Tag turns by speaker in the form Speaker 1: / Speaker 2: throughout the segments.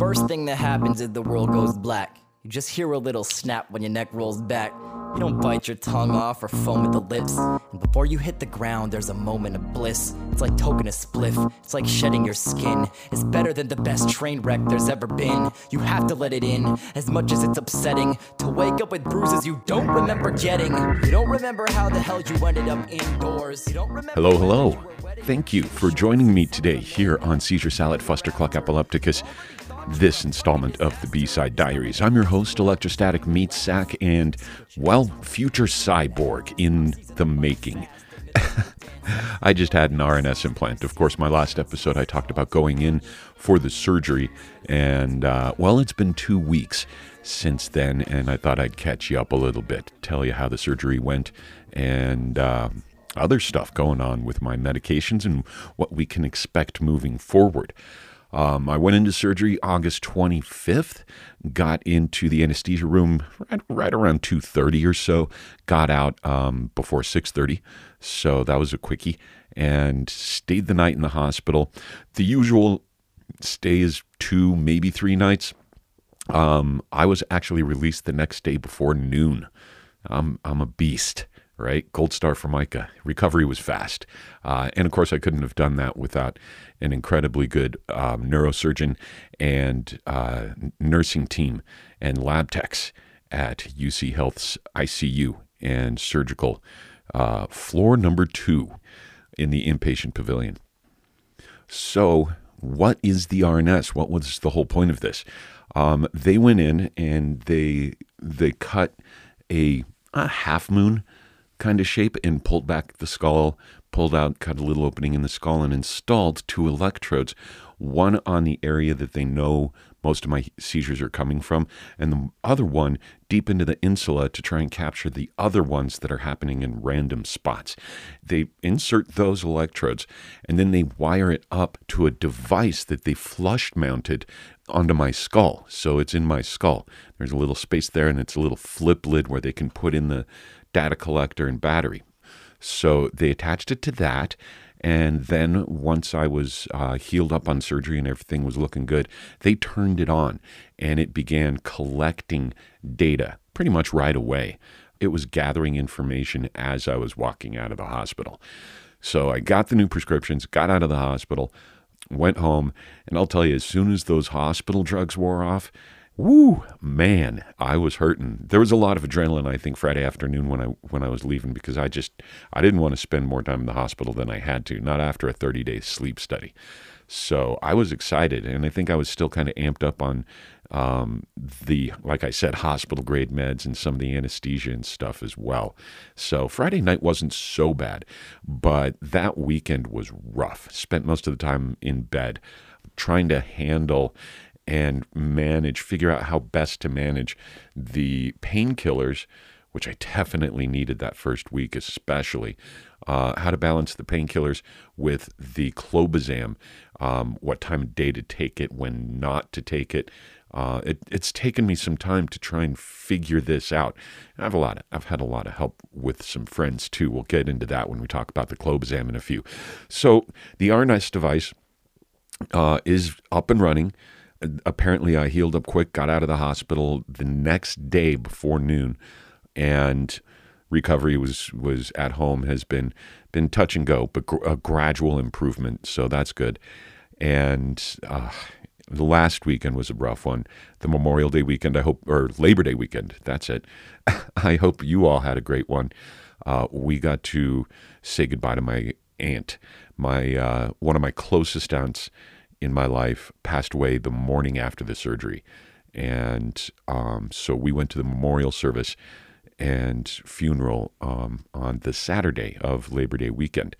Speaker 1: first thing that happens is the world goes black. You just hear a little snap when your neck rolls back. You don't bite your tongue off or foam at the lips. And before you hit the ground, there's a moment of bliss. It's like toking a spliff, it's like shedding your skin. It's better than the best train wreck there's ever been. You have to let it in, as much as it's upsetting. To wake up with bruises you don't remember getting. You don't remember how the hell you ended up indoors. You don't remember.
Speaker 2: Hello, hello. Thank you for joining me today here on Seizure Salad Fustercluck Epilepticus this installment of the B Side Diaries. I'm your host, Electrostatic Meat Sack, and, well, future cyborg in the making. I just had an RNS implant. Of course, my last episode I talked about going in for the surgery, and, uh, well, it's been two weeks since then, and I thought I'd catch you up a little bit, tell you how the surgery went, and. Uh, other stuff going on with my medications and what we can expect moving forward. Um, I went into surgery August 25th, got into the anesthesia room right, right around 2.30 or so, got out um, before 6.30, so that was a quickie, and stayed the night in the hospital. The usual stay is two, maybe three nights. Um, I was actually released the next day before noon. I'm, I'm a beast right? Gold star for Micah. Recovery was fast. Uh, and of course, I couldn't have done that without an incredibly good um, neurosurgeon and uh, nursing team and lab techs at UC Health's ICU and surgical uh, floor number two in the inpatient pavilion. So, what is the RNS? What was the whole point of this? Um, they went in and they they cut a, a half moon kind of shape and pulled back the skull, pulled out, cut a little opening in the skull, and installed two electrodes, one on the area that they know most of my seizures are coming from, and the other one deep into the insula to try and capture the other ones that are happening in random spots. They insert those electrodes and then they wire it up to a device that they flush mounted onto my skull. So it's in my skull. There's a little space there and it's a little flip lid where they can put in the data collector and battery. So they attached it to that. And then once I was uh, healed up on surgery and everything was looking good, they turned it on and it began collecting data pretty much right away. It was gathering information as I was walking out of the hospital. So I got the new prescriptions, got out of the hospital, went home, and I'll tell you, as soon as those hospital drugs wore off, Woo, man, I was hurting. There was a lot of adrenaline, I think, Friday afternoon when I when I was leaving because I just I didn't want to spend more time in the hospital than I had to, not after a 30 day sleep study. So I was excited, and I think I was still kind of amped up on um, the, like I said, hospital grade meds and some of the anesthesia and stuff as well. So Friday night wasn't so bad, but that weekend was rough. Spent most of the time in bed trying to handle and manage, figure out how best to manage the painkillers, which I definitely needed that first week, especially. Uh, how to balance the painkillers with the clobazam, um, what time of day to take it, when not to take it. Uh, it, it's taken me some time to try and figure this out. I have a lot. Of, I've had a lot of help with some friends too. We'll get into that when we talk about the clobazam in a few. So the RNS device uh, is up and running apparently I healed up quick, got out of the hospital the next day before noon, and recovery was was at home has been been touch and go, but gr- a gradual improvement. So that's good. And uh, the last weekend was a rough one. The Memorial Day weekend, I hope, or Labor Day weekend. That's it. I hope you all had a great one. Uh, we got to say goodbye to my aunt, my uh, one of my closest aunts in my life passed away the morning after the surgery. And um, so we went to the memorial service and funeral um, on the Saturday of Labor Day weekend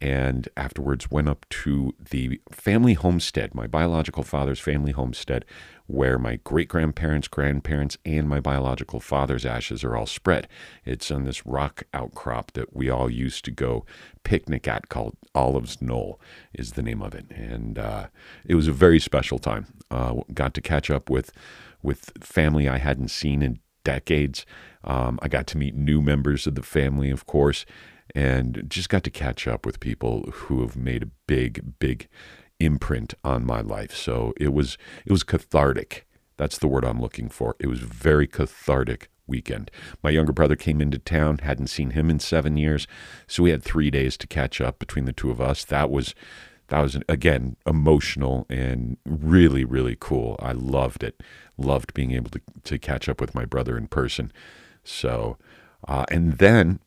Speaker 2: and afterwards went up to the family homestead, my biological father's family homestead, where my great grandparents, grandparents, and my biological father's ashes are all spread. It's on this rock outcrop that we all used to go picnic at called Olive's Knoll, is the name of it. And uh, it was a very special time. Uh, got to catch up with, with family I hadn't seen in decades. Um, I got to meet new members of the family, of course and just got to catch up with people who have made a big, big imprint on my life. So it was it was cathartic. That's the word I'm looking for. It was very cathartic weekend. My younger brother came into town, hadn't seen him in 7 years, so we had 3 days to catch up between the two of us. That was that was again emotional and really really cool. I loved it. Loved being able to to catch up with my brother in person. So, uh, and then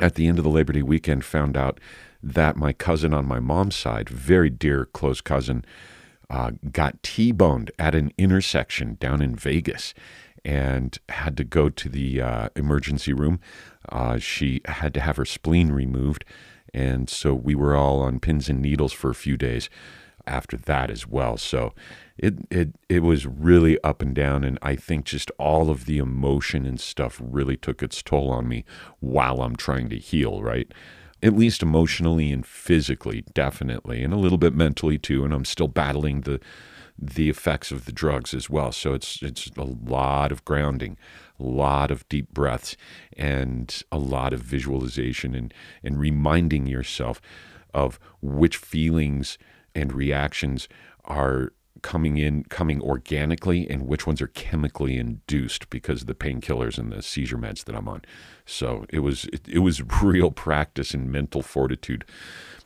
Speaker 2: at the end of the Labor Day weekend, found out that my cousin on my mom's side, very dear close cousin, uh, got T-boned at an intersection down in Vegas and had to go to the uh, emergency room. Uh, she had to have her spleen removed and so we were all on pins and needles for a few days after that as well. So it it it was really up and down and I think just all of the emotion and stuff really took its toll on me while I'm trying to heal, right? At least emotionally and physically, definitely, and a little bit mentally too, and I'm still battling the the effects of the drugs as well. So it's it's a lot of grounding, a lot of deep breaths, and a lot of visualization and and reminding yourself of which feelings and reactions are coming in coming organically and which ones are chemically induced because of the painkillers and the seizure meds that I'm on. So it was it, it was real practice and mental fortitude,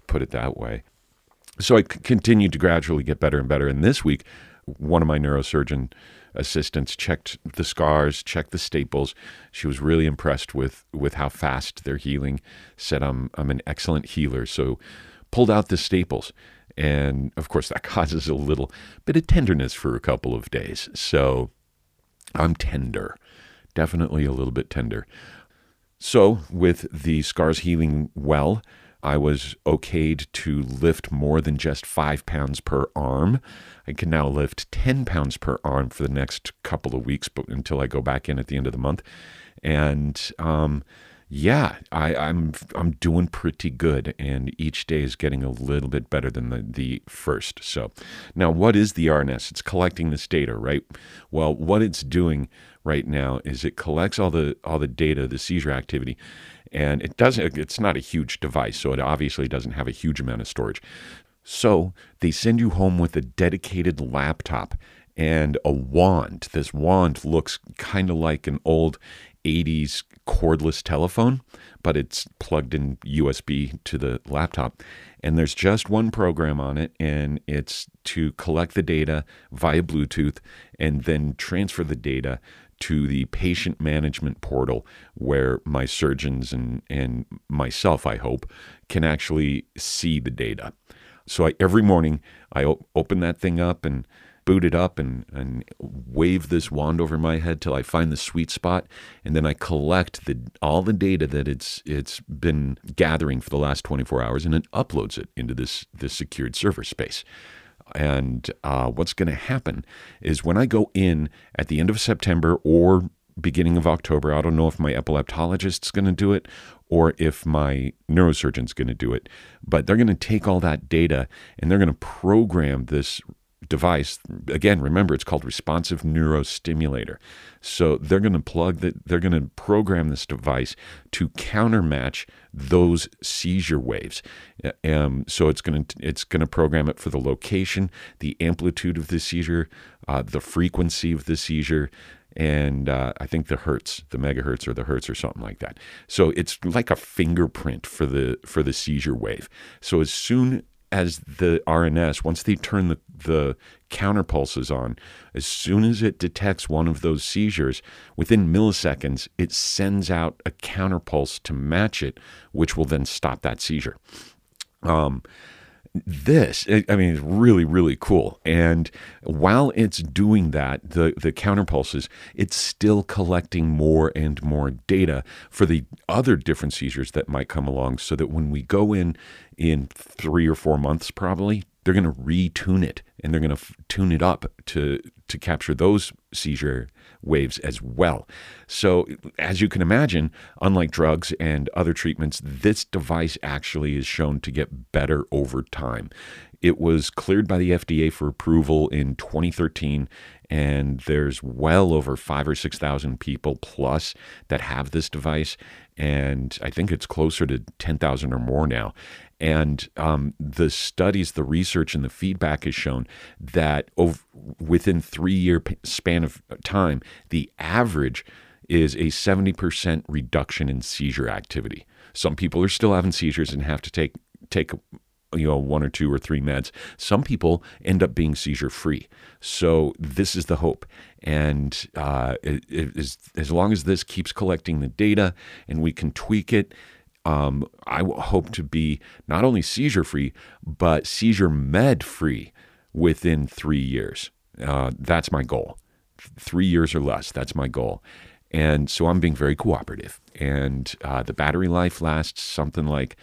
Speaker 2: put it that way so I c- continued to gradually get better and better. And this week, one of my neurosurgeon assistants checked the scars, checked the staples. She was really impressed with with how fast they're healing. Said I'm I'm an excellent healer. So pulled out the staples. And of course, that causes a little bit of tenderness for a couple of days. So I'm tender, definitely a little bit tender. So, with the scars healing well, I was okayed to lift more than just five pounds per arm. I can now lift 10 pounds per arm for the next couple of weeks but until I go back in at the end of the month. And um, yeah, I, am I'm, I'm doing pretty good, and each day is getting a little bit better than the, the first. So now, what is the RNS? It's collecting this data, right? Well, what it's doing right now is it collects all the all the data, the seizure activity, and it doesn't it's not a huge device so it obviously doesn't have a huge amount of storage so they send you home with a dedicated laptop and a wand this wand looks kind of like an old 80s cordless telephone but it's plugged in USB to the laptop and there's just one program on it and it's to collect the data via bluetooth and then transfer the data to the patient management portal where my surgeons and, and myself, I hope, can actually see the data. So I, every morning I op- open that thing up and boot it up and, and wave this wand over my head till I find the sweet spot, and then I collect the all the data that it's it's been gathering for the last 24 hours, and it uploads it into this this secured server space. And uh, what's going to happen is when I go in at the end of September or beginning of October, I don't know if my epileptologist's going to do it or if my neurosurgeon's going to do it, but they're going to take all that data and they're going to program this device again remember it's called responsive neurostimulator so they're going to plug that they're going to program this device to countermatch those seizure waves um, so it's going to it's going to program it for the location the amplitude of the seizure uh, the frequency of the seizure and uh, I think the hertz, the megahertz or the hertz or something like that. So it's like a fingerprint for the for the seizure wave. So as soon as the RNS, once they turn the, the counter pulses on, as soon as it detects one of those seizures, within milliseconds, it sends out a counter pulse to match it, which will then stop that seizure. Um, this i mean it's really really cool. And while it's doing that the the counter pulses it's still collecting more and more data for the other different seizures that might come along so that when we go in in 3 or 4 months probably they're going to retune it and they're going to f- tune it up to to capture those seizure waves as well. So, as you can imagine, unlike drugs and other treatments, this device actually is shown to get better over time. It was cleared by the FDA for approval in 2013, and there's well over five or 6,000 people plus that have this device. And I think it's closer to 10,000 or more now. And um, the studies, the research, and the feedback has shown that over, within three year span of time, the average is a 70% reduction in seizure activity. Some people are still having seizures and have to take take you know one or two or three meds. Some people end up being seizure free. So this is the hope, and uh, it, it is, as long as this keeps collecting the data and we can tweak it. Um, I hope to be not only seizure free, but seizure med free within three years. Uh, that's my goal. Three years or less. That's my goal. And so I'm being very cooperative. And uh, the battery life lasts something like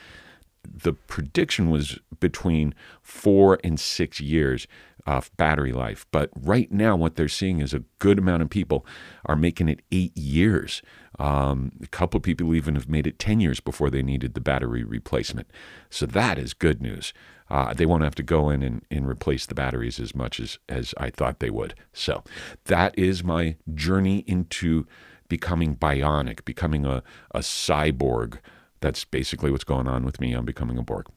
Speaker 2: the prediction was between four and six years of battery life. But right now, what they're seeing is a good amount of people are making it eight years. Um, a couple of people even have made it 10 years before they needed the battery replacement. So that is good news. Uh, they won't have to go in and, and replace the batteries as much as, as I thought they would. So that is my journey into becoming bionic, becoming a, a cyborg. That's basically what's going on with me. I'm becoming a Borg.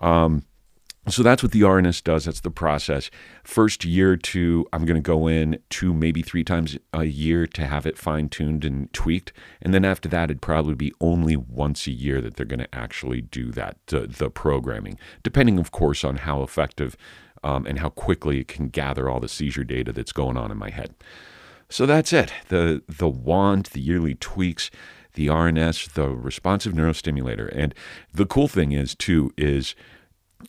Speaker 2: Um, so that's what the RNS does. That's the process. First year to, I'm going to go in two, maybe three times a year to have it fine tuned and tweaked. And then after that, it'd probably be only once a year that they're going to actually do that, the, the programming, depending, of course, on how effective um, and how quickly it can gather all the seizure data that's going on in my head. So that's it. The the wand, the yearly tweaks, the RNS, the responsive neurostimulator. And the cool thing is too is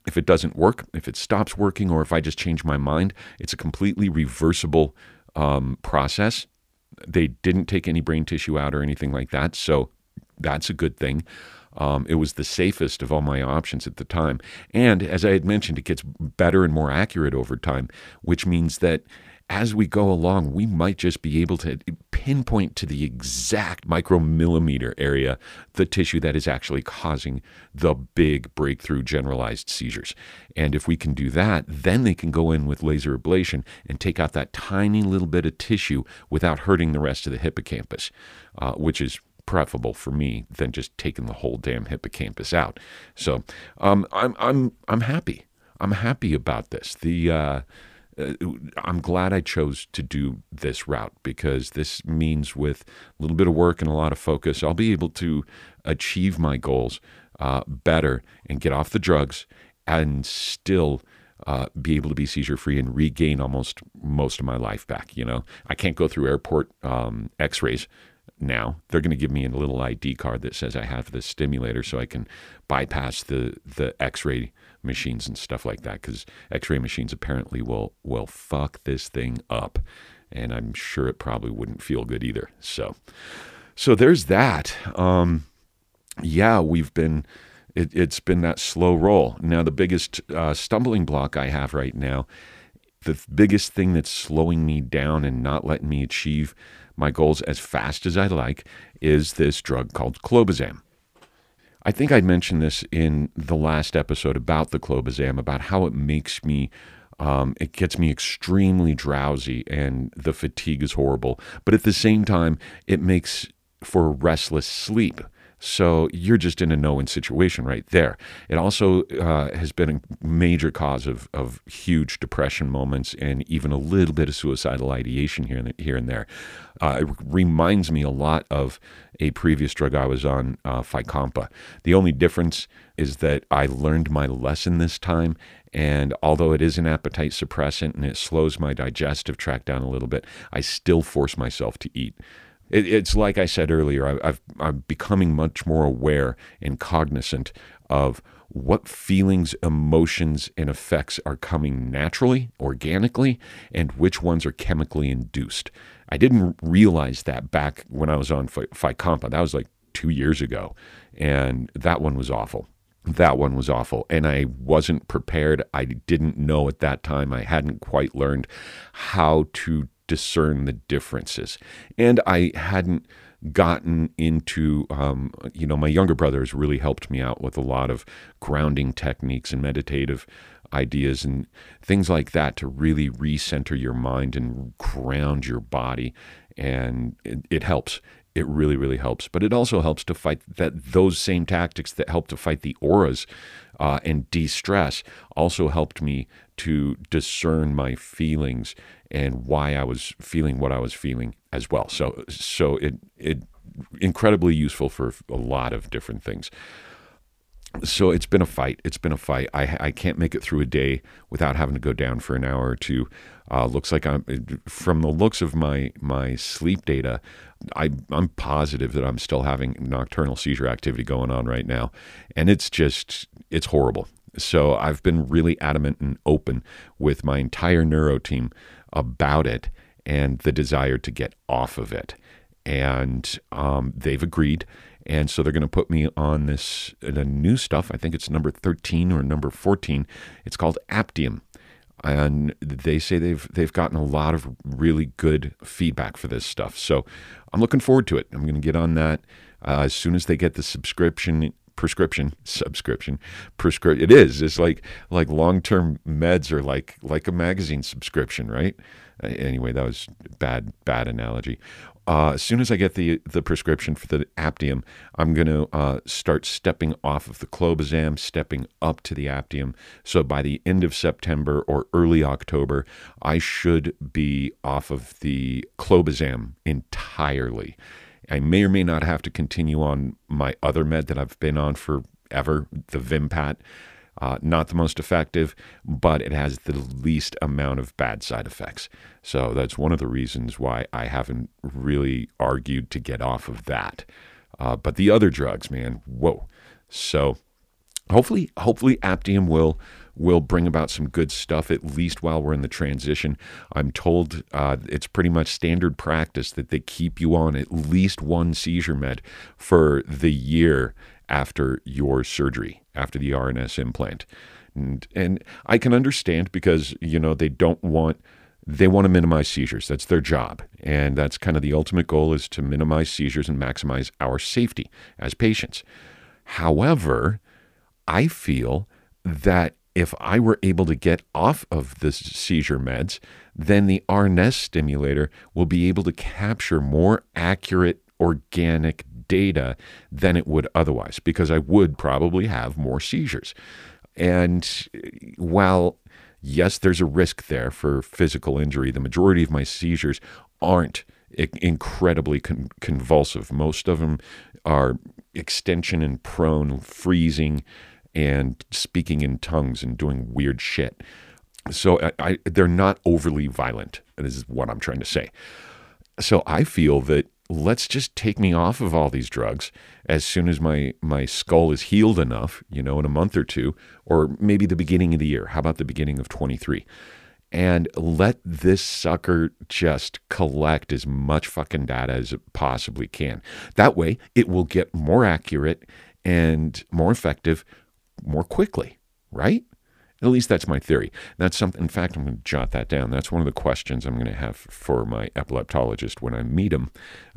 Speaker 2: if it doesn't work, if it stops working, or if I just change my mind, it's a completely reversible um, process. They didn't take any brain tissue out or anything like that, so that's a good thing. Um, it was the safest of all my options at the time. And as I had mentioned, it gets better and more accurate over time, which means that as we go along, we might just be able to pinpoint to the exact micromillimeter area the tissue that is actually causing the big breakthrough generalized seizures. And if we can do that, then they can go in with laser ablation and take out that tiny little bit of tissue without hurting the rest of the hippocampus, uh, which is preferable for me than just taking the whole damn hippocampus out. So um, I'm I'm I'm happy. I'm happy about this. The uh, uh, I'm glad I chose to do this route because this means with a little bit of work and a lot of focus, I'll be able to achieve my goals uh, better and get off the drugs and still uh, be able to be seizure free and regain almost most of my life back. You know, I can't go through airport um, x rays now. They're going to give me a little ID card that says I have the stimulator so I can bypass the, the x ray machines and stuff like that because x-ray machines apparently will will fuck this thing up and i'm sure it probably wouldn't feel good either. So so there's that. Um yeah we've been it, has been that slow roll. Now the biggest uh, stumbling block i have right now the biggest thing that's slowing me down and not letting me achieve my goals as fast as i like is this drug called clobazam I think I mentioned this in the last episode about the clobazam, about how it makes me, um, it gets me extremely drowsy and the fatigue is horrible. But at the same time, it makes for restless sleep. So you're just in a no win situation right there. It also uh, has been a major cause of, of huge depression moments and even a little bit of suicidal ideation here and, here and there. Uh, it reminds me a lot of a previous drug I was on, uh. The only difference is that I learned my lesson this time. And although it is an appetite suppressant and it slows my digestive tract down a little bit, I still force myself to eat. It, it's like I said earlier, I, I'm becoming much more aware and cognizant of what feelings, emotions, and effects are coming naturally, organically, and which ones are chemically induced. I didn't realize that back when I was on Fycompa. That was like two years ago, and that one was awful. That one was awful. And I wasn't prepared. I didn't know at that time. I hadn't quite learned how to discern the differences. And I hadn't gotten into, um, you know, my younger brother has really helped me out with a lot of grounding techniques and meditative ideas and things like that to really recenter your mind and ground your body. And it, it helps. It really, really helps. But it also helps to fight that those same tactics that help to fight the auras uh, and de-stress also helped me to discern my feelings and why I was feeling what I was feeling as well. So, so it it incredibly useful for a lot of different things so it's been a fight. It's been a fight. I I can't make it through a day without having to go down for an hour or two. Uh, looks like I'm from the looks of my my sleep data. I I'm positive that I'm still having nocturnal seizure activity going on right now, and it's just it's horrible. So I've been really adamant and open with my entire neuro team about it and the desire to get off of it, and um, they've agreed and so they're going to put me on this the new stuff. I think it's number 13 or number 14. It's called Aptiom. And they say they've they've gotten a lot of really good feedback for this stuff. So I'm looking forward to it. I'm going to get on that uh, as soon as they get the subscription prescription subscription prescription it is it's like like long-term meds are like like a magazine subscription right anyway that was bad bad analogy uh, as soon as I get the the prescription for the Aptiom, I'm going to uh, start stepping off of the clobazam, stepping up to the Aptiom. So by the end of September or early October, I should be off of the clobazam entirely. I may or may not have to continue on my other med that I've been on forever, the Vimpat. Uh, not the most effective, but it has the least amount of bad side effects. So that's one of the reasons why I haven't really argued to get off of that. Uh, but the other drugs, man, whoa. So hopefully, hopefully Aptiom will will bring about some good stuff at least while we're in the transition. I'm told uh, it's pretty much standard practice that they keep you on at least one seizure med for the year after your surgery, after the RNS implant. And, and I can understand because, you know, they don't want they want to minimize seizures. That's their job. And that's kind of the ultimate goal is to minimize seizures and maximize our safety as patients. However, I feel that if I were able to get off of the seizure meds, then the RNS stimulator will be able to capture more accurate organic data than it would otherwise because I would probably have more seizures. And while, yes, there's a risk there for physical injury, the majority of my seizures aren't incredibly con- convulsive. Most of them are extension and prone, freezing, and speaking in tongues and doing weird shit. So I, I, they're not overly violent. This is what I'm trying to say. So I feel that let's just take me off of all these drugs as soon as my my skull is healed enough, you know, in a month or two, or maybe the beginning of the year. How about the beginning of 23? And let this sucker just collect as much fucking data as it possibly can. That way, it will get more accurate and more effective more quickly, right? At least that's my theory. That's something. In fact, I'm going to jot that down. That's one of the questions I'm going to have for my epileptologist when I meet him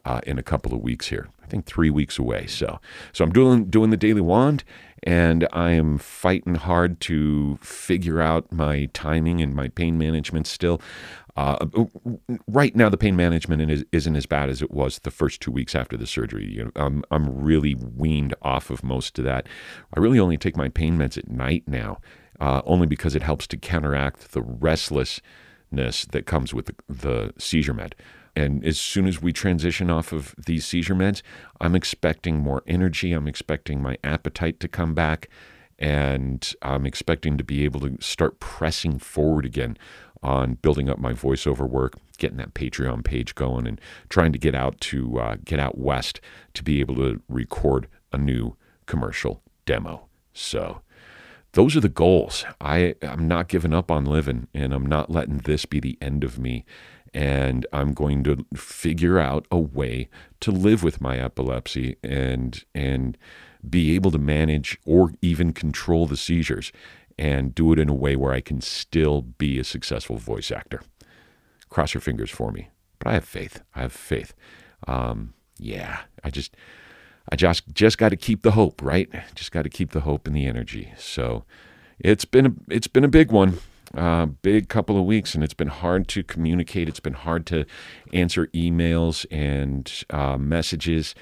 Speaker 2: uh, in a couple of weeks here. I think three weeks away. So, so I'm doing doing the daily wand, and I am fighting hard to figure out my timing and my pain management. Still, uh, right now the pain management isn't as bad as it was the first two weeks after the surgery. You know, I'm I'm really weaned off of most of that. I really only take my pain meds at night now, uh, only because it helps to counteract the restlessness that comes with the, the seizure med. And as soon as we transition off of these seizure meds, I'm expecting more energy. I'm expecting my appetite to come back. And I'm expecting to be able to start pressing forward again on building up my voiceover work, getting that Patreon page going, and trying to get out to uh, get out west to be able to record a new commercial demo. So those are the goals. I, I'm not giving up on living, and I'm not letting this be the end of me and I'm going to figure out a way to live with my epilepsy and and be able to manage or even control the seizures and do it in a way where I can still be a successful voice actor. Cross your fingers for me, but I have faith. I have faith. Um, yeah, I just I just just got to keep the hope, right? Just got to keep the hope and the energy. So it's been a, it's been a big one. uh, big couple of weeks, and it's been hard to communicate. It's been hard to answer emails and uh, messages,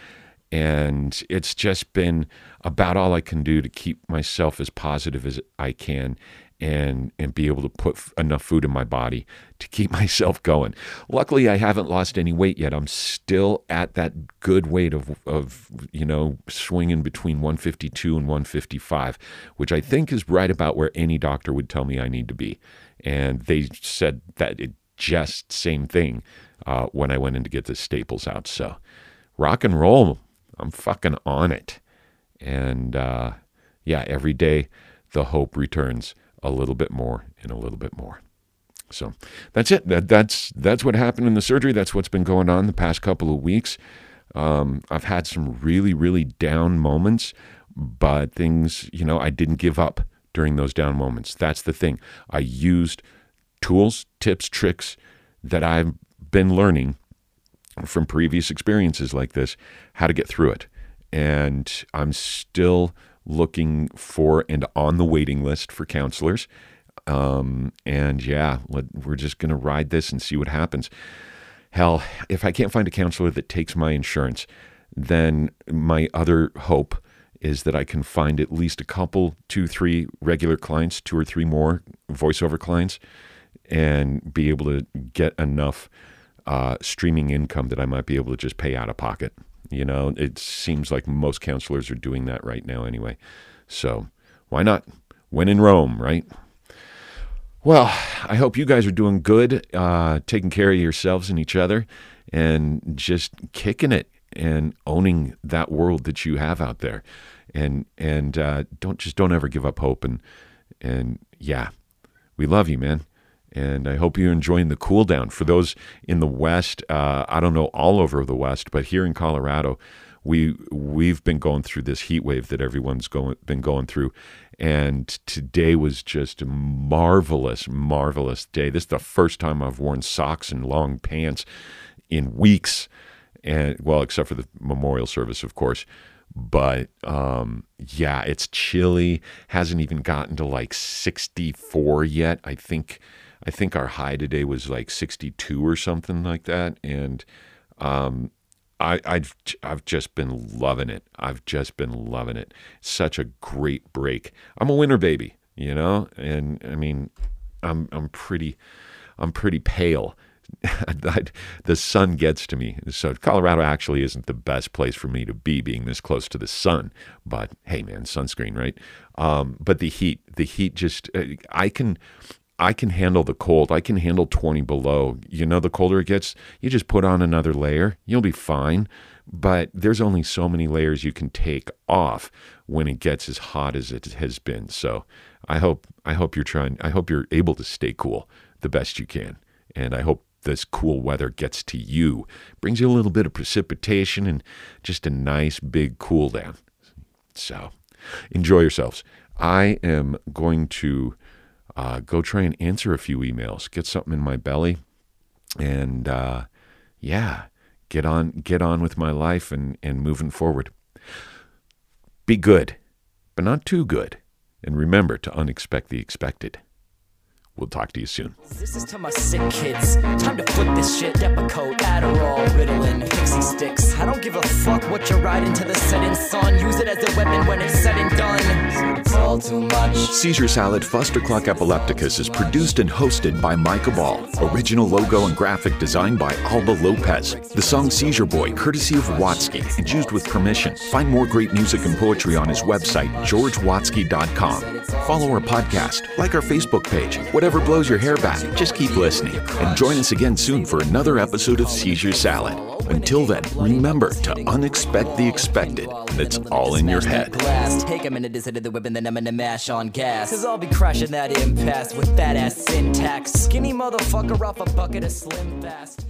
Speaker 2: and it's just been about all I can do to keep myself as positive as I can and and be able to put enough food in my body to keep myself going. Luckily, I haven't lost any weight yet. I'm still at that good weight of of you know swinging between 152 and 155, which I think is right about where any doctor would tell me I need to be. And they said that it just same thing uh, when I went in to get the staples out. So rock and roll. I'm fucking on it. And uh, yeah, every day the hope returns a little bit more and a little bit more. So that's it. That, that's that's what happened in the surgery. That's what's been going on the past couple of weeks. Um, I've had some really really down moments, but things you know I didn't give up during those down moments. That's the thing. I used tools, tips, tricks that I've been learning from previous experiences like this, how to get through it. And I'm still looking for and on the waiting list for counselors. Um, and yeah, let, we're just going to ride this and see what happens. Hell, if I can't find a counselor that takes my insurance, then my other hope is that I can find at least a couple, two, three regular clients, two or three more voiceover clients, and be able to get enough uh, streaming income that I might be able to just pay out of pocket. You know, it seems like most counselors are doing that right now anyway. So why not? When in Rome, right? Well, I hope you guys are doing good, uh, taking care of yourselves and each other, and just kicking it and owning that world that you have out there. And and uh, don't just don't ever give up hope. And and yeah, we love you, man and I hope you're enjoying the cool down. For those in the West, uh, I don't know all over the West, but here in Colorado, we we've been going through this heat wave that everyone's going been going through, and today was just a marvelous, marvelous day. This is the first time I've worn socks and long pants in weeks, and well, except for the memorial service, of course. But um, yeah, it's chilly. Hasn't even gotten to like 64 yet. I think I think our high today was like 62 or something like that. And um, I, I've I've just been loving it. I've just been loving it. Such a great break. I'm a winter baby, you know, and I mean, I'm I'm pretty I'm pretty pale. the sun gets to me. So Colorado actually isn't the best place for me to be, being this close to the sun. But hey, man, sunscreen, right? Um, but the heat, the heat just uh, I can I can handle the cold. I can handle 20 below. You know, the colder it gets, you just put on another layer. You'll be fine. But there's only so many layers you can take off when it gets as hot as it has been. So I hope I hope you're trying I hope you're able to stay cool the best you can. And I hope this cool weather gets to you. Brings you a little bit of precipitation and just a nice big cool down. So enjoy yourselves. I am going to uh, go try and answer a few emails, get something in my belly, and uh, yeah, get on get on with my life and and moving forward. Be good, but not too good, and remember to unexpect the expected. We'll talk to you soon.
Speaker 1: This is to my sick kids. Time to flip this shit. Depakote, Adderall, Ritalin, Pixie sticks. I don't give a fuck what you're riding to the setting sun. Use it as a weapon when it's said and done. It's all too much.
Speaker 2: Seizure Salad Fustercluck Epilepticus is produced and hosted by Micah Ball. Original logo and graphic design by Alba Lopez. The song Seizure Boy, courtesy of Watsky, and used with permission. Find more great music and poetry on his website, georgewatsky.com. Follow our podcast, like our Facebook page, whatever blows your hair back, just keep listening. And join us again soon for another episode of Seizure Salad. Until then, remember to unexpect the expected. and It's all in your head.
Speaker 1: Take a minute to sit at the whip and then I'm gonna mash on gas. Cause I'll be that impasse with that ass syntax. Skinny motherfucker off a bucket of slim fast.